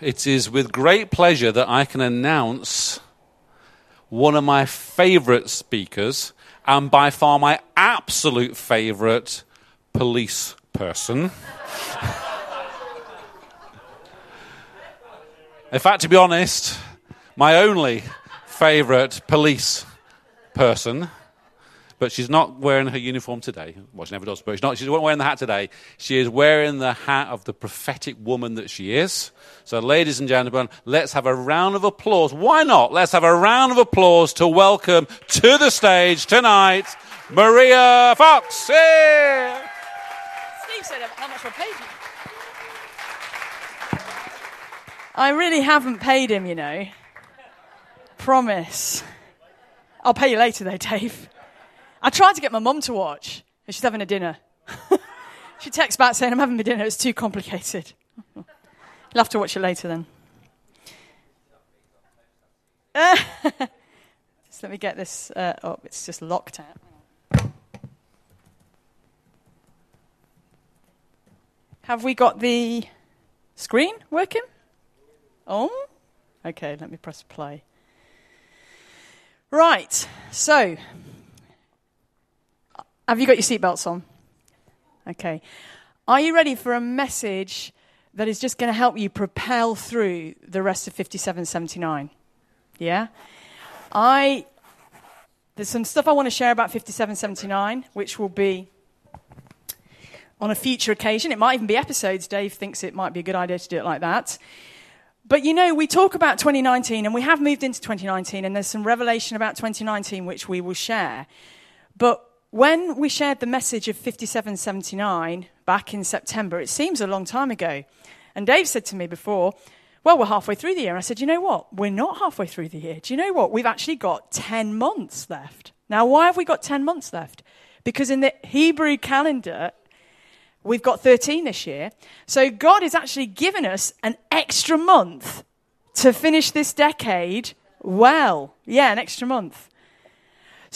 It is with great pleasure that I can announce one of my favorite speakers and by far my absolute favorite police person. In fact, to be honest, my only favorite police person but she's not wearing her uniform today. Well, she never does, but she's not. She's not wearing the hat today. She is wearing the hat of the prophetic woman that she is. So, ladies and gentlemen, let's have a round of applause. Why not? Let's have a round of applause to welcome to the stage tonight Maria Fox. Hey! Steve said how much I paid you. I really haven't paid him, you know. Promise. I'll pay you later, though, Dave. I tried to get my mum to watch, and she's having a dinner. she texts back saying, I'm having my dinner, it's too complicated. You'll have to watch it later then. just let me get this uh, up. It's just locked out. Have we got the screen working? Oh? Okay, let me press play. Right, so have you got your seatbelts on? Okay. Are you ready for a message that is just going to help you propel through the rest of 5779? Yeah? I there's some stuff I want to share about 5779 which will be on a future occasion. It might even be episodes. Dave thinks it might be a good idea to do it like that. But you know, we talk about 2019 and we have moved into 2019 and there's some revelation about 2019 which we will share. But when we shared the message of 5779 back in September, it seems a long time ago. And Dave said to me before, well, we're halfway through the year. I said, you know what? We're not halfway through the year. Do you know what? We've actually got 10 months left. Now, why have we got 10 months left? Because in the Hebrew calendar, we've got 13 this year. So God has actually given us an extra month to finish this decade well. Yeah, an extra month.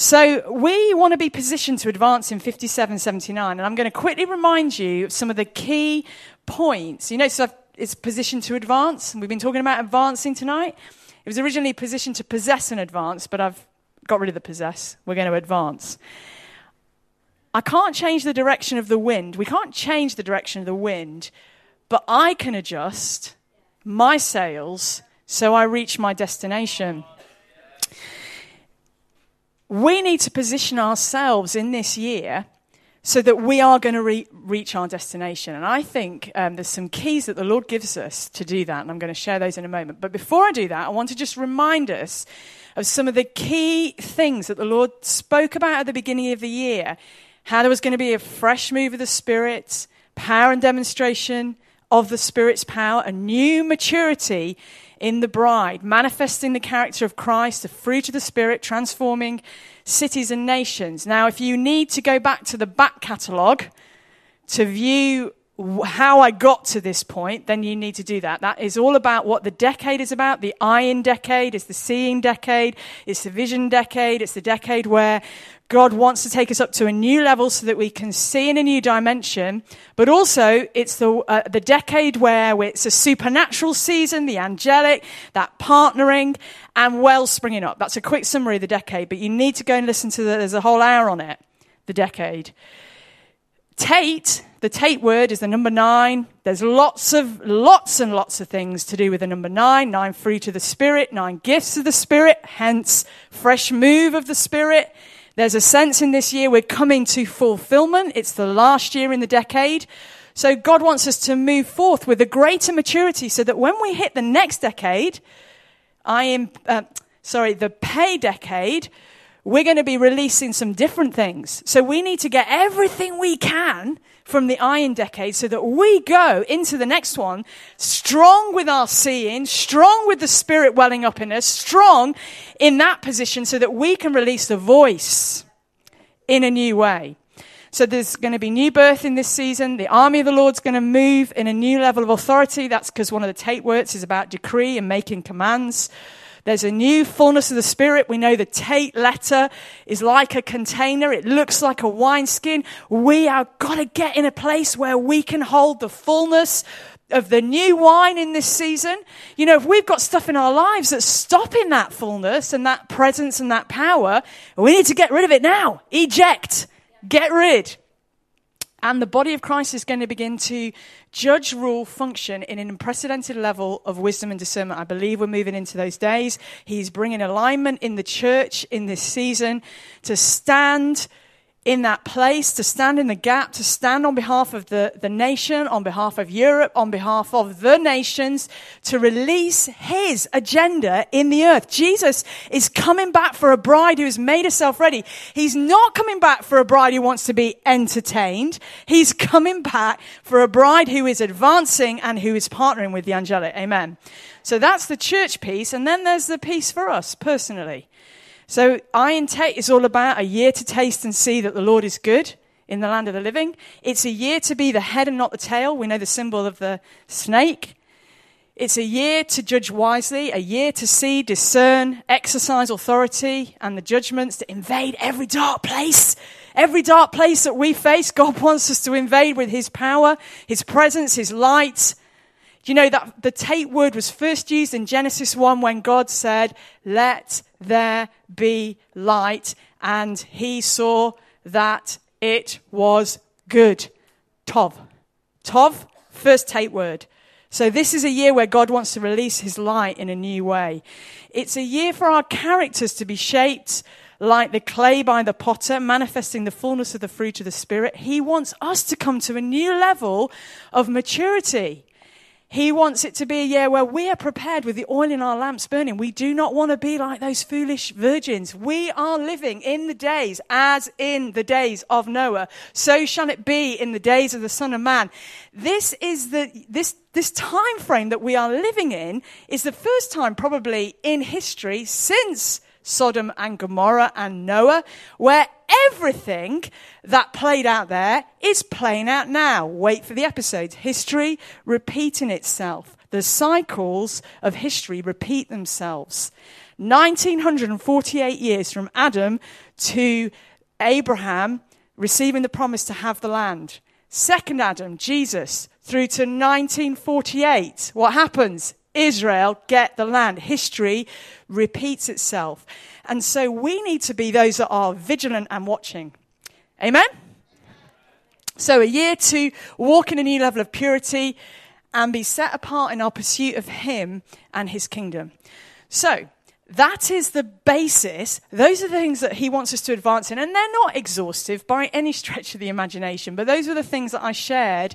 So we want to be positioned to advance in 5779, and I'm going to quickly remind you of some of the key points. You know, so it's positioned to advance, and we've been talking about advancing tonight. It was originally positioned to possess and advance, but I've got rid of the possess. We're going to advance. I can't change the direction of the wind. We can't change the direction of the wind, but I can adjust my sails so I reach my destination we need to position ourselves in this year so that we are going to re- reach our destination. And I think um, there's some keys that the Lord gives us to do that, and I'm going to share those in a moment. But before I do that, I want to just remind us of some of the key things that the Lord spoke about at the beginning of the year how there was going to be a fresh move of the Spirit, power and demonstration of the Spirit's power, a new maturity in the bride, manifesting the character of Christ, the fruit of the Spirit, transforming cities and nations. Now, if you need to go back to the back catalogue to view how I got to this point, then you need to do that. That is all about what the decade is about. The Ayin decade is the seeing decade, it's the vision decade, it's the decade where God wants to take us up to a new level so that we can see in a new dimension. But also, it's the, uh, the decade where it's a supernatural season, the angelic, that partnering, and well springing up. That's a quick summary of the decade, but you need to go and listen to the, there's a whole hour on it, the decade. Tate, the Tate word is the number nine. There's lots of, lots and lots of things to do with the number nine. Nine fruit of the Spirit, nine gifts of the Spirit, hence fresh move of the Spirit. There's a sense in this year we're coming to fulfillment. It's the last year in the decade. So God wants us to move forth with a greater maturity so that when we hit the next decade, I am, uh, sorry, the Pey decade, we're going to be releasing some different things. So we need to get everything we can from the Ayin decade so that we go into the next one strong with our seeing, strong with the spirit welling up in us, strong in that position so that we can release the voice in a new way. So there's going to be new birth in this season. The army of the Lord's going to move in a new level of authority. That's because one of the Tate words is about decree and making commands. There's a new fullness of the Spirit. We know the Tate letter is like a container. It looks like a wineskin. We are got to get in a place where we can hold the fullness, of the new wine in this season. You know, if we've got stuff in our lives that's stopping that fullness and that presence and that power, we need to get rid of it now. Eject. Get rid. And the body of Christ is going to begin to judge, rule, function in an unprecedented level of wisdom and discernment. I believe we're moving into those days. He's bringing alignment in the church in this season to stand in that place, to stand in the gap, to stand on behalf of the, the nation, on behalf of Europe, on behalf of the nations, to release his agenda in the earth. Jesus is coming back for a bride who has made herself ready. He's not coming back for a bride who wants to be entertained. He's coming back for a bride who is advancing and who is partnering with the angelic. Amen. So that's the church piece. And then there's the piece for us personally. So Ayin Tate is all about a year to taste and see that the Lord is good in the land of the living. It's a year to be the head and not the tail. We know the symbol of the snake. It's a year to judge wisely, a year to see, discern, exercise authority and the judgments to invade every dark place. Every dark place that we face, God wants us to invade with His power, His presence, His light. You know that the Tate word was first used in Genesis 1 when God said, let there be light. And he saw that it was good. Tov. Tov, first Tate word. So this is a year where God wants to release his light in a new way. It's a year for our characters to be shaped like the clay by the potter, manifesting the fullness of the fruit of the Spirit. He wants us to come to a new level of maturity. He wants it to be a year where we are prepared with the oil in our lamps burning. We do not want to be like those foolish virgins. We are living in the days as in the days of Noah. So shall it be in the days of the Son of Man. This is the, this, this time frame that we are living in is the first time probably in history since Sodom and Gomorrah and Noah, where everything that played out there is playing out now. Wait for the episodes. History repeating itself. The cycles of history repeat themselves. 1948 years from Adam to Abraham receiving the promise to have the land. Second Adam, Jesus, through to 1948. What happens? Israel get the land. History repeats itself. And so we need to be those that are vigilant and watching. Amen? So a year to walk in a new level of purity and be set apart in our pursuit of Him and His kingdom. So, that is the basis. Those are the things that he wants us to advance in. And they're not exhaustive by any stretch of the imagination, but those are the things that I shared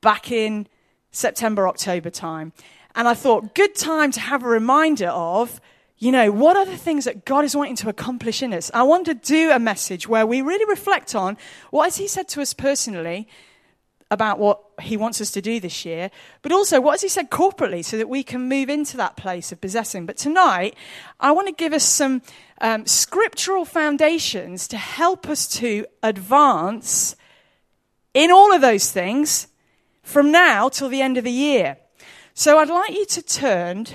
back in September, October time. And I thought, good time to have a reminder of, you know, what are the things that God is wanting to accomplish in us? I want to do a message where we really reflect on what has He said to us personally about what He wants us to do this year, but also what has He said corporately so that we can move into that place of possessing. But tonight, I want to give us some um, scriptural foundations to help us to advance in all of those things from now till the end of the year. So I'd like you to turn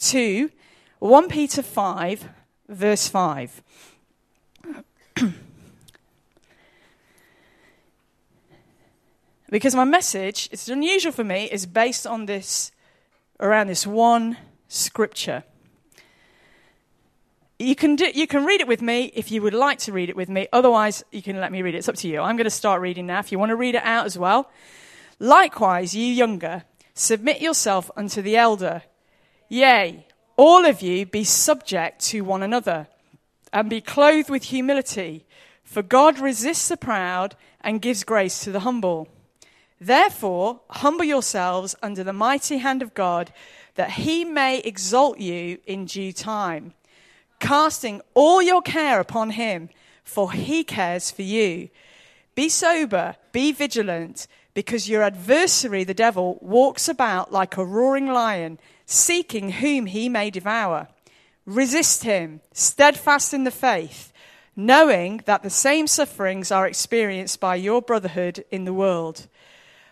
to 1 Peter 5, verse 5. because my message, it's unusual for me, is based on this, around this one scripture. You can, do, you can read it with me if you would like to read it with me. Otherwise, you can let me read it. It's up to you. I'm going to start reading now if you want to read it out as well. Likewise, you younger, Submit yourself unto the elder. Yea, all of you be subject to one another, and be clothed with humility, for God resists the proud and gives grace to the humble. Therefore, humble yourselves under the mighty hand of God, that he may exalt you in due time, casting all your care upon him, for he cares for you. Be sober, be vigilant because your adversary, the devil, walks about like a roaring lion, seeking whom he may devour. Resist him, steadfast in the faith, knowing that the same sufferings are experienced by your brotherhood in the world.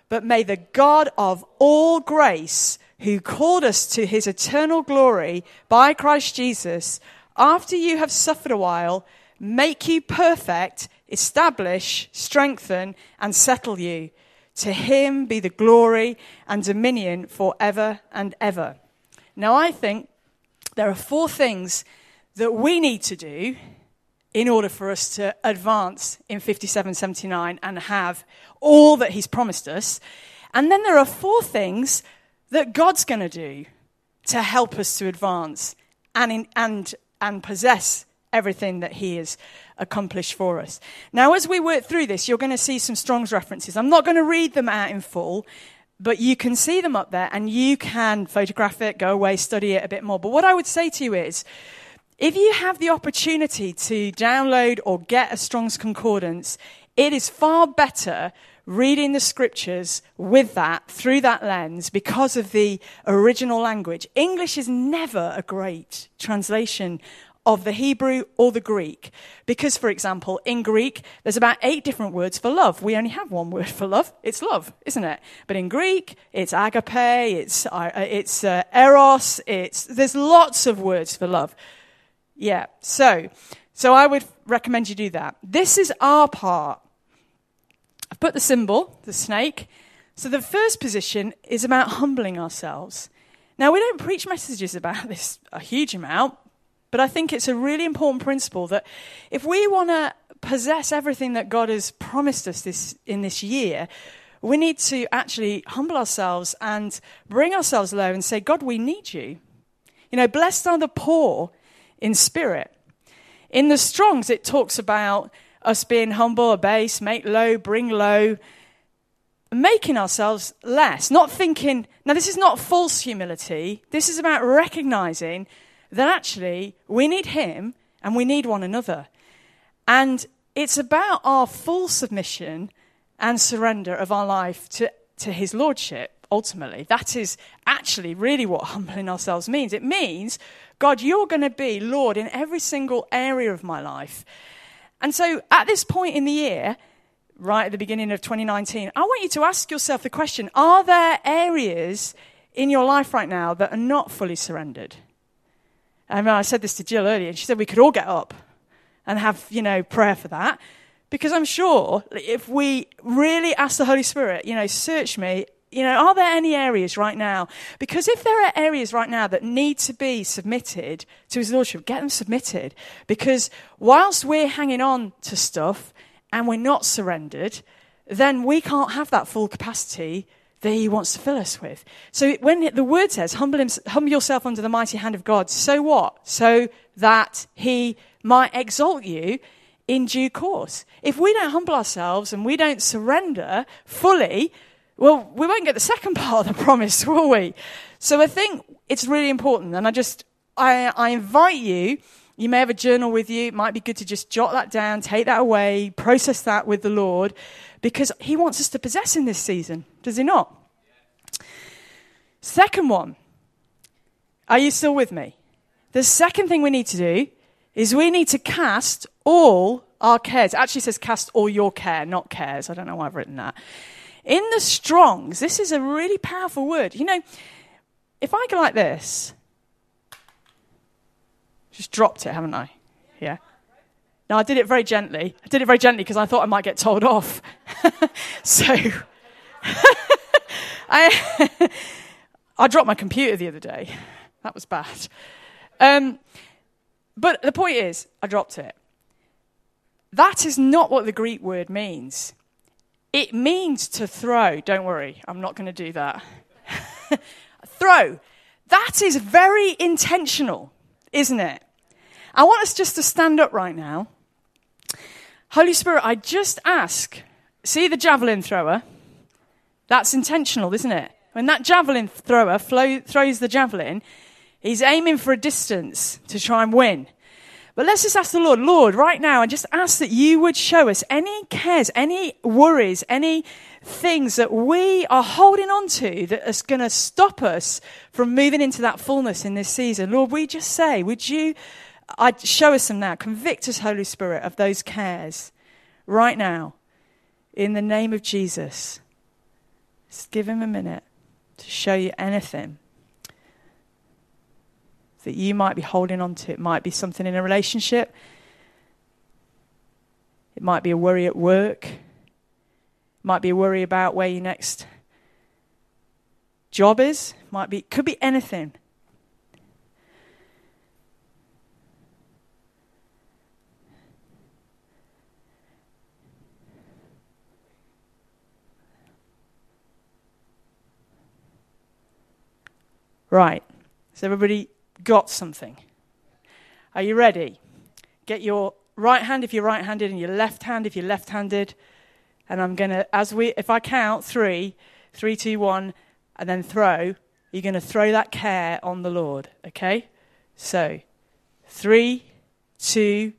But may the God of all grace, who called us to his eternal glory by Christ Jesus, after you have suffered a while, make you perfect, establish, strengthen, and settle you. To him be the glory and dominion forever and ever. Now, I think there are four things that we need to do in order for us to advance in 5779 and have all that he's promised us. And then there are four things that God's going to do to help us to advance and, in, and, and possess everything that he has accomplished for us. Now, as we work through this, you're going to see some Strong's references. I'm not going to read them out in full, but you can see them up there and you can photograph it, go away, study it a bit more. But what I would say to you is, if you have the opportunity to download or get a Strong's Concordance, it is far better reading the scriptures with that, through that lens, because of the original language. English is never a great translation of the Hebrew or the Greek. Because, for example, in Greek, there's about eight different words for love. We only have one word for love. It's love, isn't it? But in Greek, it's agape, it's, uh, it's uh, eros, it's, there's lots of words for love. Yeah. So, so I would recommend you do that. This is our part. I've put the symbol, the snake. So the first position is about humbling ourselves. Now, we don't preach messages about this a huge amount, but I think it's a really important principle that if we want to possess everything that God has promised us this, in this year, we need to actually humble ourselves and bring ourselves low and say, God, we need you. You know, blessed are the poor in spirit. In the Strongs, it talks about us being humble, abase, make low, bring low, making ourselves less, not thinking. Now, this is not false humility. This is about recognizing that actually we need Him and we need one another. And it's about our full submission and surrender of our life to, to His Lordship, ultimately. That is actually really what humbling ourselves means. It means God, you're going to be Lord in every single area of my life. And so at this point in the year, right at the beginning of 2019, I want you to ask yourself the question Are there areas in your life right now that are not fully surrendered? I mean, I said this to Jill earlier, and she said we could all get up and have, you know, prayer for that. Because I'm sure if we really ask the Holy Spirit, you know, search me you know, are there any areas right now? Because if there are areas right now that need to be submitted to His Lordship, get them submitted. Because whilst we're hanging on to stuff and we're not surrendered, then we can't have that full capacity that He wants to fill us with. So when the word says, humble, him, humble yourself under the mighty hand of God, so what? So that He might exalt you in due course. If we don't humble ourselves and we don't surrender fully, well, we won't get the second part of the promise, will we? So I think it's really important. And I just, I, I invite you, you may have a journal with you. It might be good to just jot that down, take that away, process that with the Lord, because He wants us to possess in this season. Does He not? Second one. Are you still with me? The second thing we need to do is we need to cast all our cares. It actually says cast all your care, not cares. I don't know why I've written that. In the Strongs, this is a really powerful word. You know, if I go like this, just dropped it, haven't I? Yeah. Now, I did it very gently. I did it very gently because I thought I might get told off. so, I, I dropped my computer the other day. That was bad. Um, but the point is, I dropped it. That is not what the Greek word means. It means to throw. Don't worry, I'm not going to do that. throw. That is very intentional, isn't it? I want us just to stand up right now. Holy Spirit, I just ask, see the javelin thrower? That's intentional, isn't it? When that javelin thrower flow, throws the javelin, he's aiming for a distance to try and win. But let's just ask the Lord, Lord, right now, and just ask that you would show us any cares, any worries, any things that we are holding on to that is going to stop us from moving into that fullness in this season. Lord, we just say, would you I'd show us some now? Convict us, Holy Spirit, of those cares right now in the name of Jesus. Just give him a minute to show you anything that you might be holding on to. It might be something in a relationship, it might be a worry at work, it Might be a worry about where your next job is. Might be, could be anything. Right. Has everybody got something? Are you ready? Get your right hand if you're right handed and your left hand if you're left handed. And I'm going to, as we, if I count three, three, two, one, and then throw, you're going to throw that care on the Lord. Okay? So, three, two,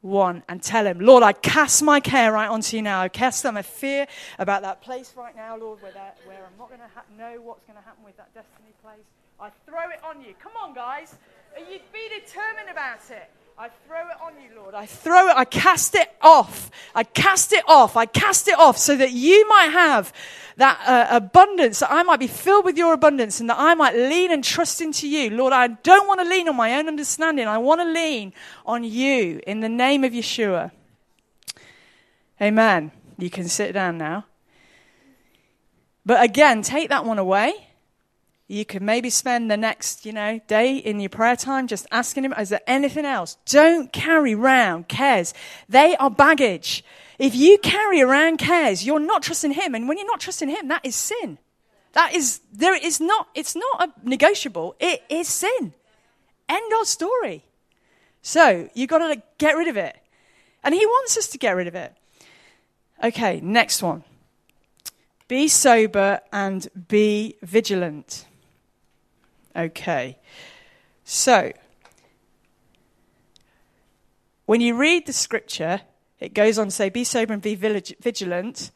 one, and tell him, Lord, I cast my care right onto you now. I cast that my fear about that place right now, Lord, where, where I'm not going to ha- know what's going to happen with that destiny place. I throw it on you. Come on, guys. You be determined about it. I throw it on you, Lord. I throw it, I cast it off. I cast it off. I cast it off so that you might have that uh, abundance, that I might be filled with your abundance, and that I might lean and trust into you. Lord, I don't want to lean on my own understanding. I want to lean on you in the name of Yeshua. Amen. You can sit down now. But again, take that one away you could maybe spend the next, you know, day in your prayer time just asking him, is there anything else? Don't carry around cares. They are baggage. If you carry around cares, you're not trusting him. And when you're not trusting him, that is sin. That is, there is not, it's not a negotiable. It is sin. End of story. So you've got to get rid of it. And he wants us to get rid of it. Okay, next one. Be sober and be vigilant. Okay. So, when you read the scripture, it goes on to say, Be sober and be vigilant,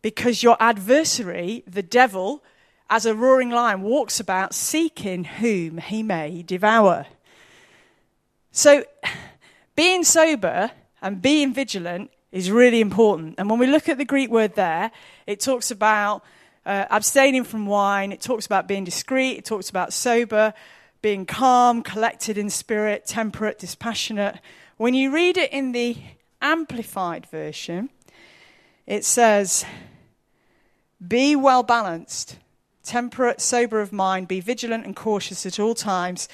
because your adversary, the devil, as a roaring lion, walks about seeking whom he may devour. So, being sober and being vigilant is really important. And when we look at the Greek word there, it talks about uh, abstaining from wine. It talks about being discreet. It talks about sober, being calm, collected in spirit, temperate, dispassionate. When you read it in the Amplified Version, it says, Be well balanced, temperate, sober of mind, be vigilant and cautious at all times.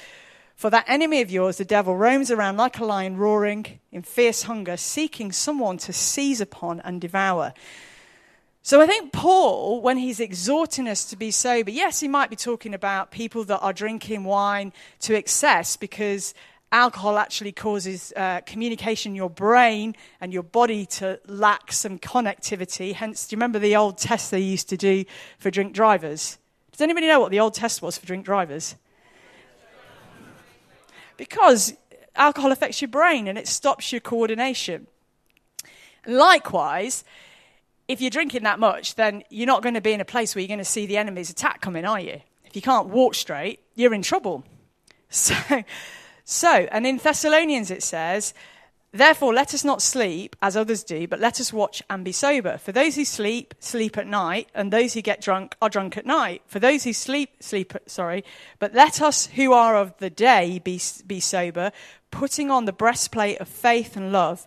For that enemy of yours, the devil, roams around like a lion, roaring in fierce hunger, seeking someone to seize upon and devour. So I think Paul, when he's exhorting us to be sober, yes, he might be talking about people that are drinking wine to excess because alcohol actually causes uh, communication in your brain and your body to lack some connectivity. Hence, do you remember the old test they used to do for drink drivers? Does anybody know what the old test was for drink drivers? Because alcohol affects your brain and it stops your coordination. Likewise, if you're drinking that much, then you're not going to be in a place where you're going to see the enemy's attack coming, are you? If you can't walk straight, you're in trouble. So, so, and in Thessalonians it says, Therefore, let us not sleep as others do, but let us watch and be sober. For those who sleep, sleep at night, and those who get drunk are drunk at night. For those who sleep, sleep, sorry, but let us who are of the day be, be sober, putting on the breastplate of faith and love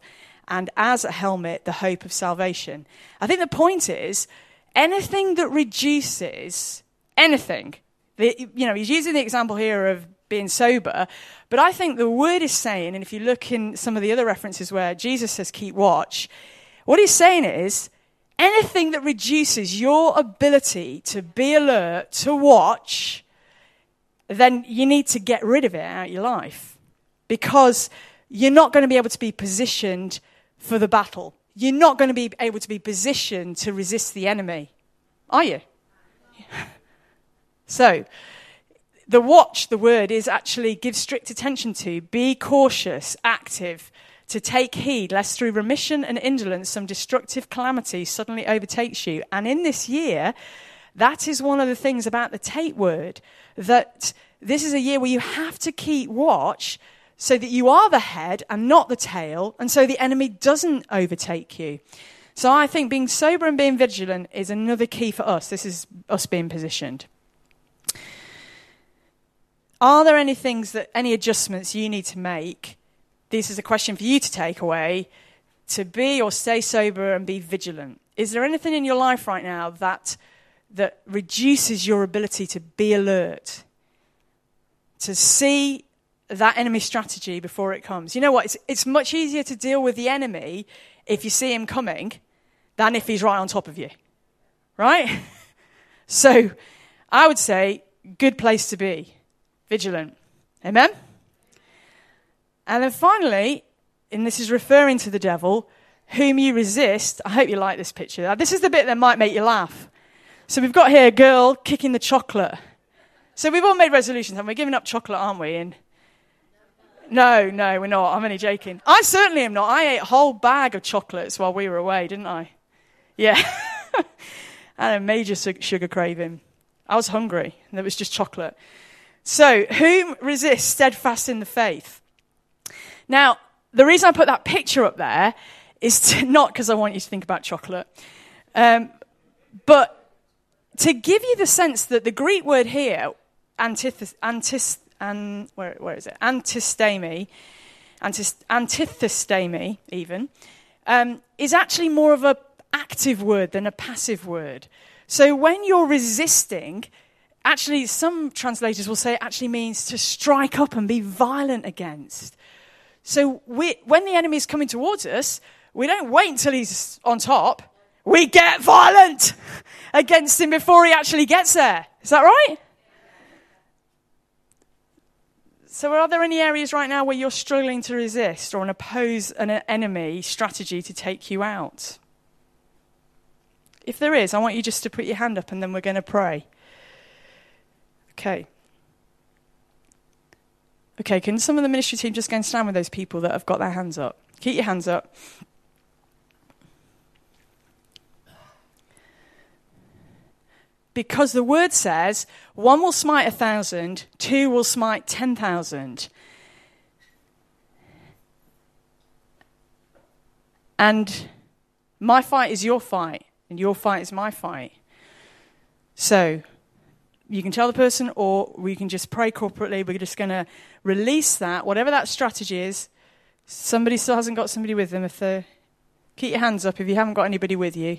and as a helmet, the hope of salvation. I think the point is anything that reduces anything, the, you know, he's using the example here of being sober, but I think the word is saying, and if you look in some of the other references where Jesus says keep watch, what he's saying is anything that reduces your ability to be alert, to watch, then you need to get rid of it out of your life because you're not going to be able to be positioned for the battle. You're not going to be able to be positioned to resist the enemy, are you? so, the watch, the word, is actually give strict attention to, be cautious, active, to take heed, lest through remission and indolence some destructive calamity suddenly overtakes you. And in this year, that is one of the things about the Tate word, that this is a year where you have to keep watch so that you are the head and not the tail, and so the enemy doesn't overtake you. So I think being sober and being vigilant is another key for us. This is us being positioned. Are there any things that, any adjustments you need to make? This is a question for you to take away to be or stay sober and be vigilant. is there anything in your life right now that, that reduces your ability to be alert? To see that enemy strategy before it comes. You know what? It's, it's much easier to deal with the enemy if you see him coming than if he's right on top of you. Right? so I would say, good place to be. Vigilant. Amen? And then finally, and this is referring to the devil, whom you resist. I hope you like this picture. This is the bit that might make you laugh. So we've got here a girl kicking the chocolate. So we've all made resolutions and we're giving up chocolate, aren't we? And no, no, we're not. I'm only joking. I certainly am not. I ate a whole bag of chocolates while we were away, didn't I? Yeah. I had a major sugar craving. I was hungry, and it was just chocolate. So, whom resists steadfast in the faith? Now, the reason I put that picture up there is to, not because I want you to think about chocolate, um, but to give you the sense that the Greek word here, antith- antith- an, where, where is it? Antistamy, antist, antithestemi, even, um, is actually more of an active word than a passive word. So when you're resisting, actually, some translators will say it actually means to strike up and be violent against. So we, when the enemy is coming towards us, we don't wait until he's on top. We get violent against him before he actually gets there. Is that right? So, are there any areas right now where you're struggling to resist or an oppose an enemy strategy to take you out? If there is, I want you just to put your hand up and then we're going to pray. Okay. Okay, can some of the ministry team just go and stand with those people that have got their hands up? Keep your hands up. Because the word says, one will smite a thousand, two will smite ten thousand. And my fight is your fight, and your fight is my fight. So, you can tell the person, or we can just pray corporately. We're just going to release that, whatever that strategy is. Somebody still hasn't got somebody with them. If they keep your hands up if you haven't got anybody with you.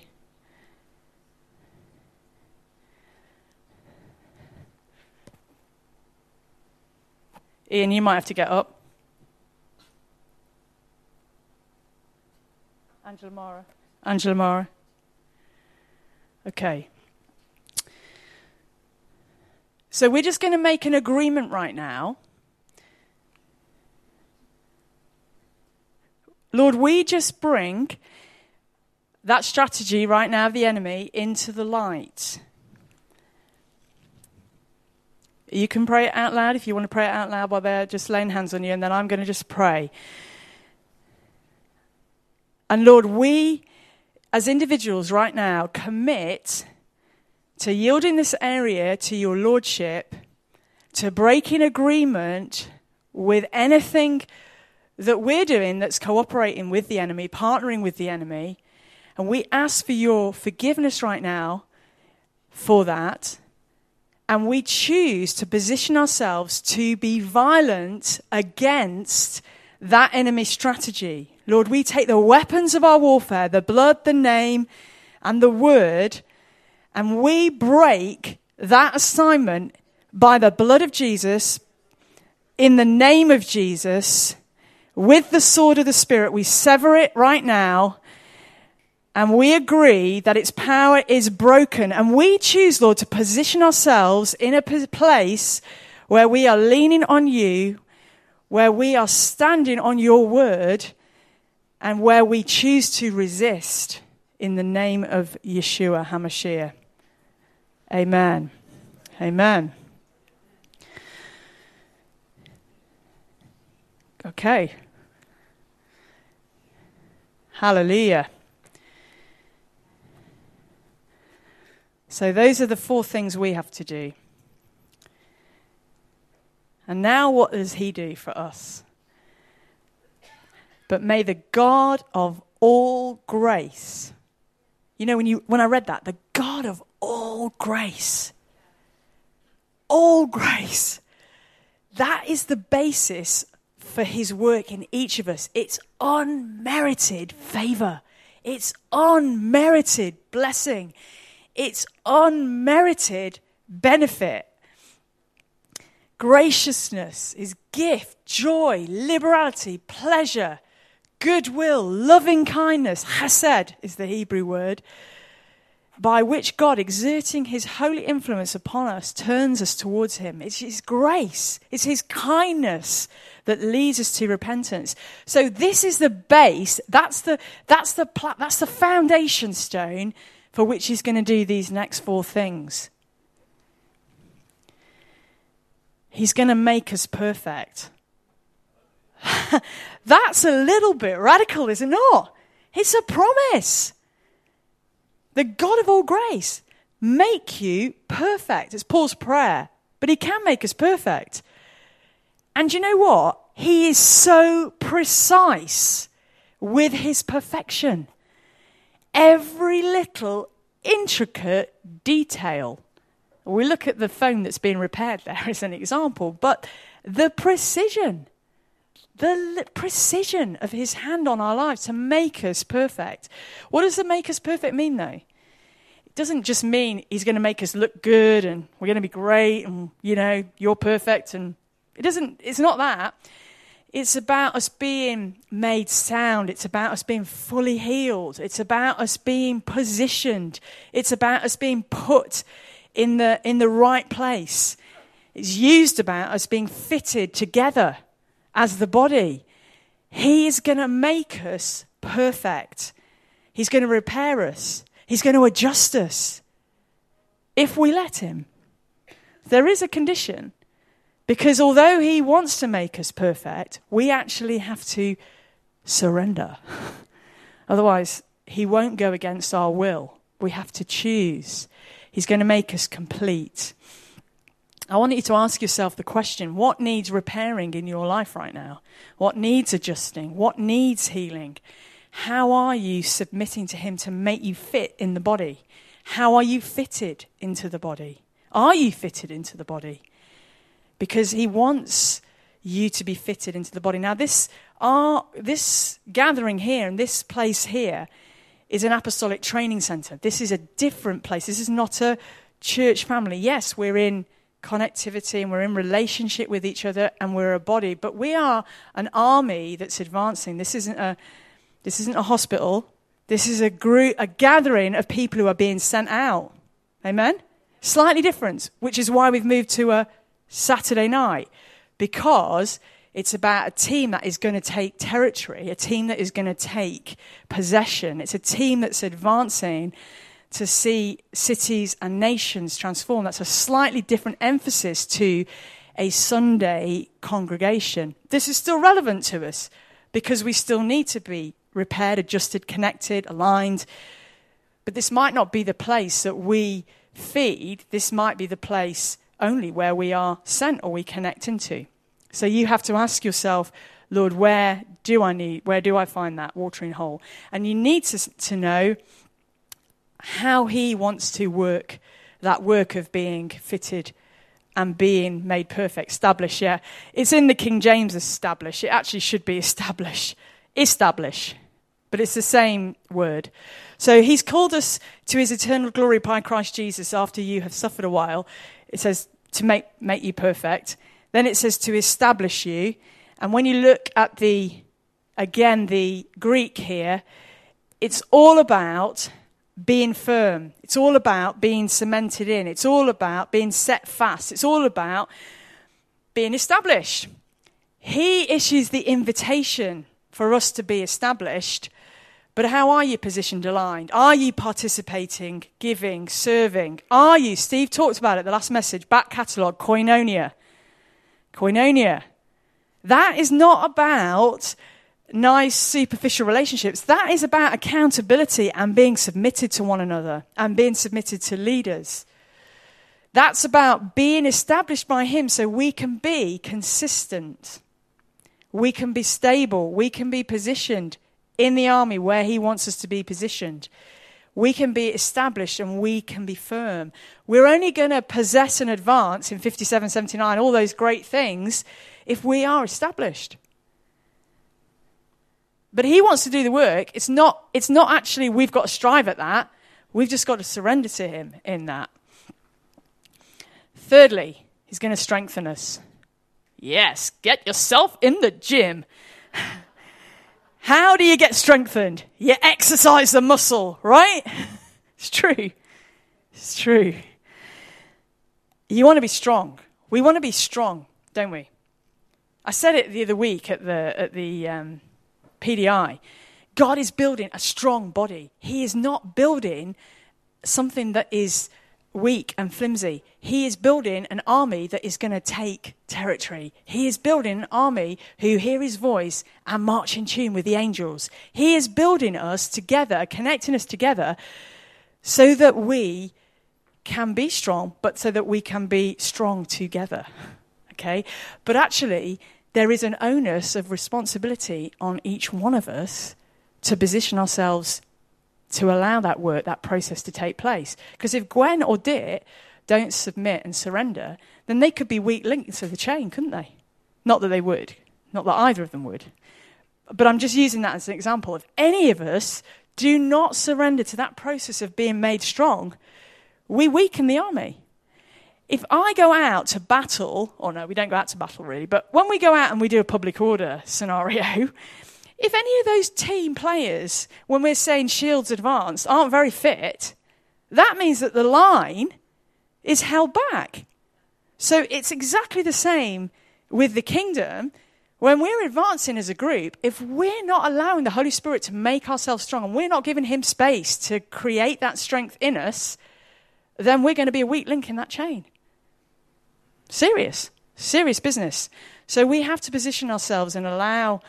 Ian, you might have to get up. Angela Mara. Angela Mara. Okay. So we're just going to make an agreement right now. Lord, we just bring that strategy right now of the enemy into the light. You can pray it out loud if you want to pray it out loud while they're just laying hands on you, and then I'm going to just pray. And Lord, we as individuals right now commit to yielding this area to your Lordship, to breaking agreement with anything that we're doing that's cooperating with the enemy, partnering with the enemy. And we ask for your forgiveness right now for that. And we choose to position ourselves to be violent against that enemy strategy. Lord, we take the weapons of our warfare, the blood, the name, and the word, and we break that assignment by the blood of Jesus, in the name of Jesus, with the sword of the Spirit. We sever it right now and we agree that its power is broken. And we choose, Lord, to position ourselves in a place where we are leaning on you, where we are standing on your word, and where we choose to resist in the name of Yeshua HaMashiach. Amen. Amen. Okay. Hallelujah. So, those are the four things we have to do. And now, what does He do for us? But may the God of all grace, you know, when, you, when I read that, the God of all grace, all grace, that is the basis for His work in each of us. It's unmerited favor. It's unmerited blessing. It's unmerited benefit. Graciousness is gift, joy, liberality, pleasure, goodwill, loving kindness. Hesed is the Hebrew word by which God, exerting his holy influence upon us, turns us towards him. It's his grace, it's his kindness that leads us to repentance. So this is the base, that's the, that's the, that's the foundation stone for which he's going to do these next four things. He's going to make us perfect. that's a little bit radical, is it not? It's a promise the God of all grace, make you perfect. It's Paul's prayer, but he can make us perfect. And you know what? He is so precise with his perfection. Every little intricate detail. We look at the phone that's being repaired there as an example, but the precision the precision of his hand on our lives to make us perfect. What does the make us perfect mean, though? It doesn't just mean he's going to make us look good and we're going to be great and, you know, you're perfect. And it doesn't, it's not that. It's about us being made sound. It's about us being fully healed. It's about us being positioned. It's about us being put in the, in the right place. It's used about us being fitted together as the body. He is going to make us perfect. He's going to repair us. He's going to adjust us if we let Him. There is a condition because although He wants to make us perfect, we actually have to surrender. Otherwise, He won't go against our will. We have to choose. He's going to make us complete. I want you to ask yourself the question what needs repairing in your life right now? What needs adjusting? What needs healing? How are you submitting to Him to make you fit in the body? How are you fitted into the body? Are you fitted into the body? Because He wants you to be fitted into the body. Now, this, our, this gathering here and this place here is an apostolic training center. This is a different place. This is not a church family. Yes, we're in connectivity and we're in relationship with each other and we're a body, but we are an army that's advancing. This isn't a, this isn't a hospital. This is a group, a gathering of people who are being sent out. Amen? Slightly different, which is why we've moved to a Saturday night, because it's about a team that is going to take territory, a team that is going to take possession. It's a team that's advancing to see cities and nations transform. That's a slightly different emphasis to a Sunday congregation. This is still relevant to us because we still need to be repaired, adjusted, connected, aligned. But this might not be the place that we feed. This might be the place only where we are sent or we connect into. So you have to ask yourself, Lord, where do I need, where do I find that watering hole? And you need to, to know how he wants to work that work of being fitted and being made perfect. Establish, yeah. It's in the King James establish. It actually should be establish. Establish. But it's the same word. So he's called us to his eternal glory by Christ Jesus after you have suffered a while. It says to make, make you perfect. Then it says to establish you. And when you look at the, again, the Greek here, it's all about being firm. It's all about being cemented in. It's all about being set fast. It's all about being established. He issues the invitation for us to be established. But how are you positioned aligned? Are you participating, giving, serving? Are you, Steve talked about it, the last message, back catalogue, koinonia. Koinonia. That is not about nice superficial relationships. That is about accountability and being submitted to one another and being submitted to leaders. That's about being established by Him so we can be consistent. We can be stable. We can be positioned in the army where He wants us to be positioned. We can be established and we can be firm. We're only going to possess and advance in 57, 79, all those great things, if we are established. But He wants to do the work. It's not, it's not actually we've got to strive at that. We've just got to surrender to Him in that. Thirdly, He's going to strengthen us. Yes, get yourself in the gym. How do you get strengthened? You exercise the muscle, right? It's true. It's true. You want to be strong. We want to be strong, don't we? I said it the other week at the, at the um, PDI. God is building a strong body. He is not building something that is weak and flimsy. He is building an army that is going to take territory. He is building an army who hear his voice and march in tune with the angels. He is building us together, connecting us together so that we can be strong, but so that we can be strong together. Okay? But actually, there is an onus of responsibility on each one of us to position ourselves to allow that work, that process to take place. Because if Gwen or Dit don't submit and surrender, then they could be weak links of the chain, couldn't they? Not that they would, not that either of them would. But I'm just using that as an example. If any of us do not surrender to that process of being made strong, we weaken the army. If I go out to battle, or no, we don't go out to battle really, but when we go out and we do a public order scenario, if any of those team players, when we're saying shields advanced, aren't very fit, that means that the line is held back. So it's exactly the same with the kingdom. When we're advancing as a group, if we're not allowing the Holy Spirit to make ourselves strong and we're not giving Him space to create that strength in us, then we're going to be a weak link in that chain. Serious, serious business. So we have to position ourselves and allow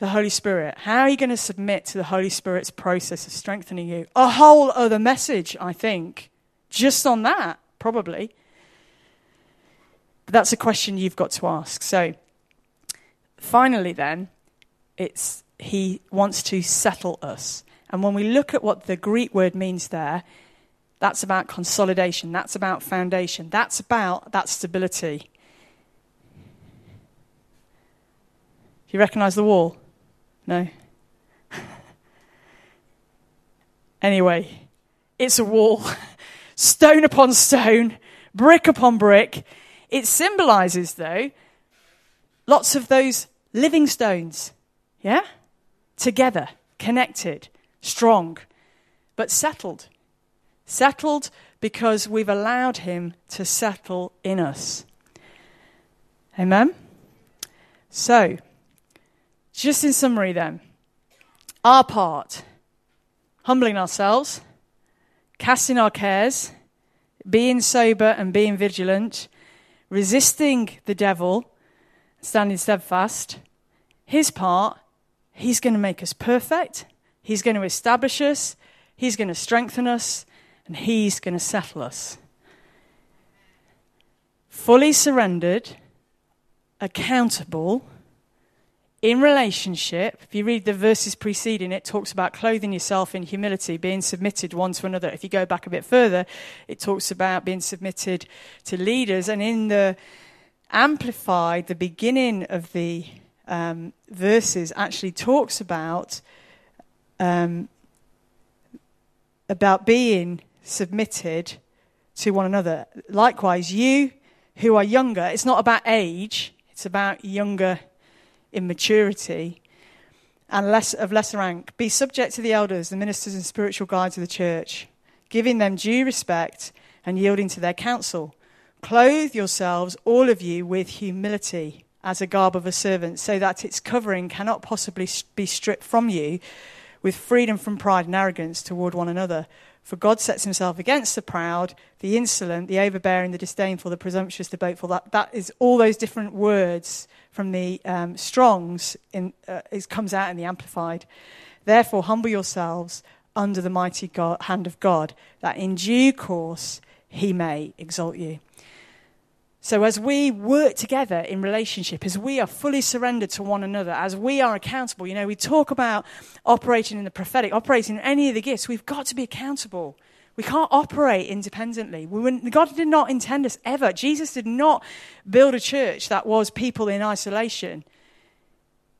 the Holy Spirit. How are you going to submit to the Holy Spirit's process of strengthening you? A whole other message, I think, just on that, probably. But that's a question you've got to ask. So, finally, then, it's he wants to settle us. And when we look at what the Greek word means there, that's about consolidation, that's about foundation, that's about that stability. You recognize the wall? No? anyway, it's a wall, stone upon stone, brick upon brick. It symbolizes, though, lots of those living stones, yeah? Together, connected, strong, but settled. Settled because we've allowed Him to settle in us. Amen? So, just in summary, then, our part humbling ourselves, casting our cares, being sober and being vigilant, resisting the devil, standing steadfast. His part, he's going to make us perfect, he's going to establish us, he's going to strengthen us, and he's going to settle us. Fully surrendered, accountable in relationship, if you read the verses preceding it, talks about clothing yourself in humility, being submitted one to another. If you go back a bit further, it talks about being submitted to leaders. And in the Amplified, the beginning of the um, verses actually talks about um, about being submitted to one another. Likewise, you who are younger, it's not about age; it's about younger immaturity and less, of lesser rank. Be subject to the elders, the ministers and spiritual guides of the church, giving them due respect and yielding to their counsel. Clothe yourselves, all of you, with humility as a garb of a servant, so that its covering cannot possibly be stripped from you with freedom from pride and arrogance toward one another. For God sets himself against the proud, the insolent, the overbearing, the disdainful, the presumptuous, the boastful. That, that is all those different words from the um, Strongs in, uh, it comes out in the Amplified. Therefore, humble yourselves under the mighty God, hand of God, that in due course he may exalt you. So, as we work together in relationship, as we are fully surrendered to one another, as we are accountable, you know, we talk about operating in the prophetic, operating in any of the gifts, we've got to be accountable. We can't operate independently. We God did not intend us ever. Jesus did not build a church that was people in isolation.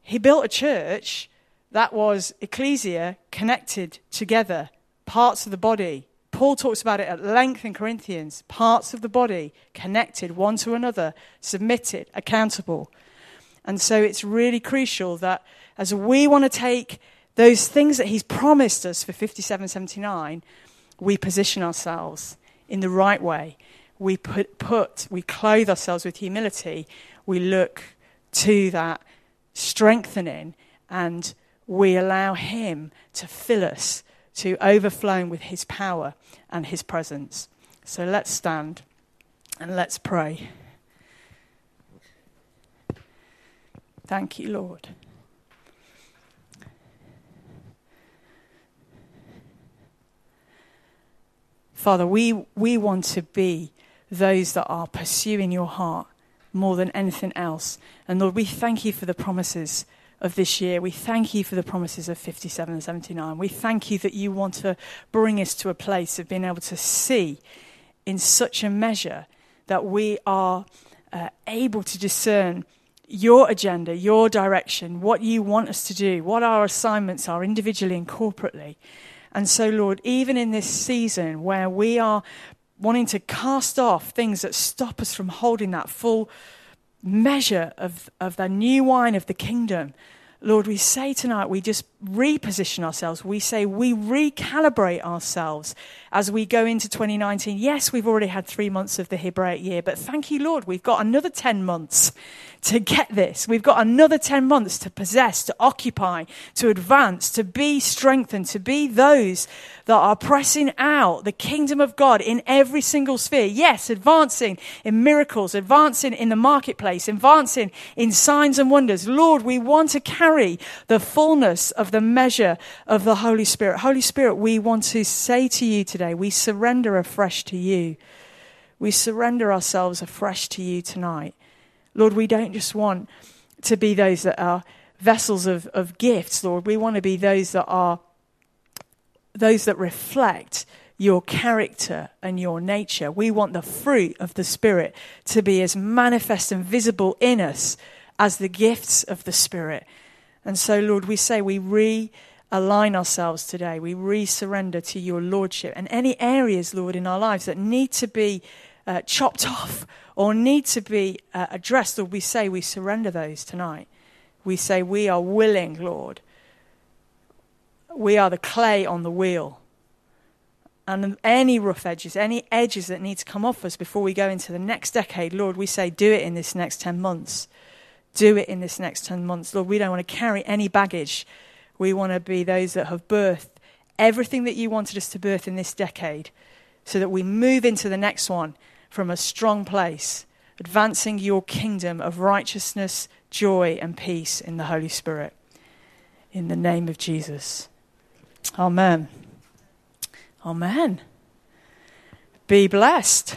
He built a church That was ecclesia connected together, parts of the body. Paul talks about it at length in Corinthians parts of the body connected one to another, submitted, accountable. And so it's really crucial that as we want to take those things that he's promised us for 5779, we position ourselves in the right way. We put, put, we clothe ourselves with humility. We look to that strengthening and we allow him to fill us to overflowing with his power and his presence. So let's stand and let's pray. Thank you, Lord. Father, we, we want to be those that are pursuing your heart more than anything else. And Lord, we thank you for the promises of this year. We thank you for the promises of 57 and 79. We thank you that you want to bring us to a place of being able to see in such a measure that we are uh, able to discern your agenda, your direction, what you want us to do, what our assignments are individually and corporately. And so, Lord, even in this season where we are wanting to cast off things that stop us from holding that full measure of, of the new wine of the kingdom, Lord, we say tonight, we just reposition ourselves. We say we recalibrate ourselves as we go into 2019. Yes, we've already had three months of the Hebraic year, but thank you, Lord, we've got another 10 months to get this. We've got another 10 months to possess, to occupy, to advance, to be strengthened, to be those that are pressing out the kingdom of God in every single sphere. Yes, advancing in miracles, advancing in the marketplace, advancing in signs and wonders. Lord, we want to carry the fullness of the measure of the Holy Spirit. Holy Spirit, we want to say to you today, we surrender afresh to you. We surrender ourselves afresh to you tonight. Lord, we don't just want to be those that are vessels of, of gifts, Lord. We want to be those that are those that reflect your character and your nature. We want the fruit of the Spirit to be as manifest and visible in us as the gifts of the Spirit. And so, Lord, we say we realign ourselves today. We re surrender to your Lordship. And any areas, Lord, in our lives that need to be uh, chopped off or need to be uh, addressed, Lord, we say we surrender those tonight. We say we are willing, Lord. We are the clay on the wheel. And any rough edges, any edges that need to come off us before we go into the next decade, Lord, we say, do it in this next 10 months. Do it in this next 10 months. Lord, we don't want to carry any baggage. We want to be those that have birthed everything that you wanted us to birth in this decade so that we move into the next one from a strong place, advancing your kingdom of righteousness, joy, and peace in the Holy Spirit. In the name of Jesus. Amen. Amen. Be blessed.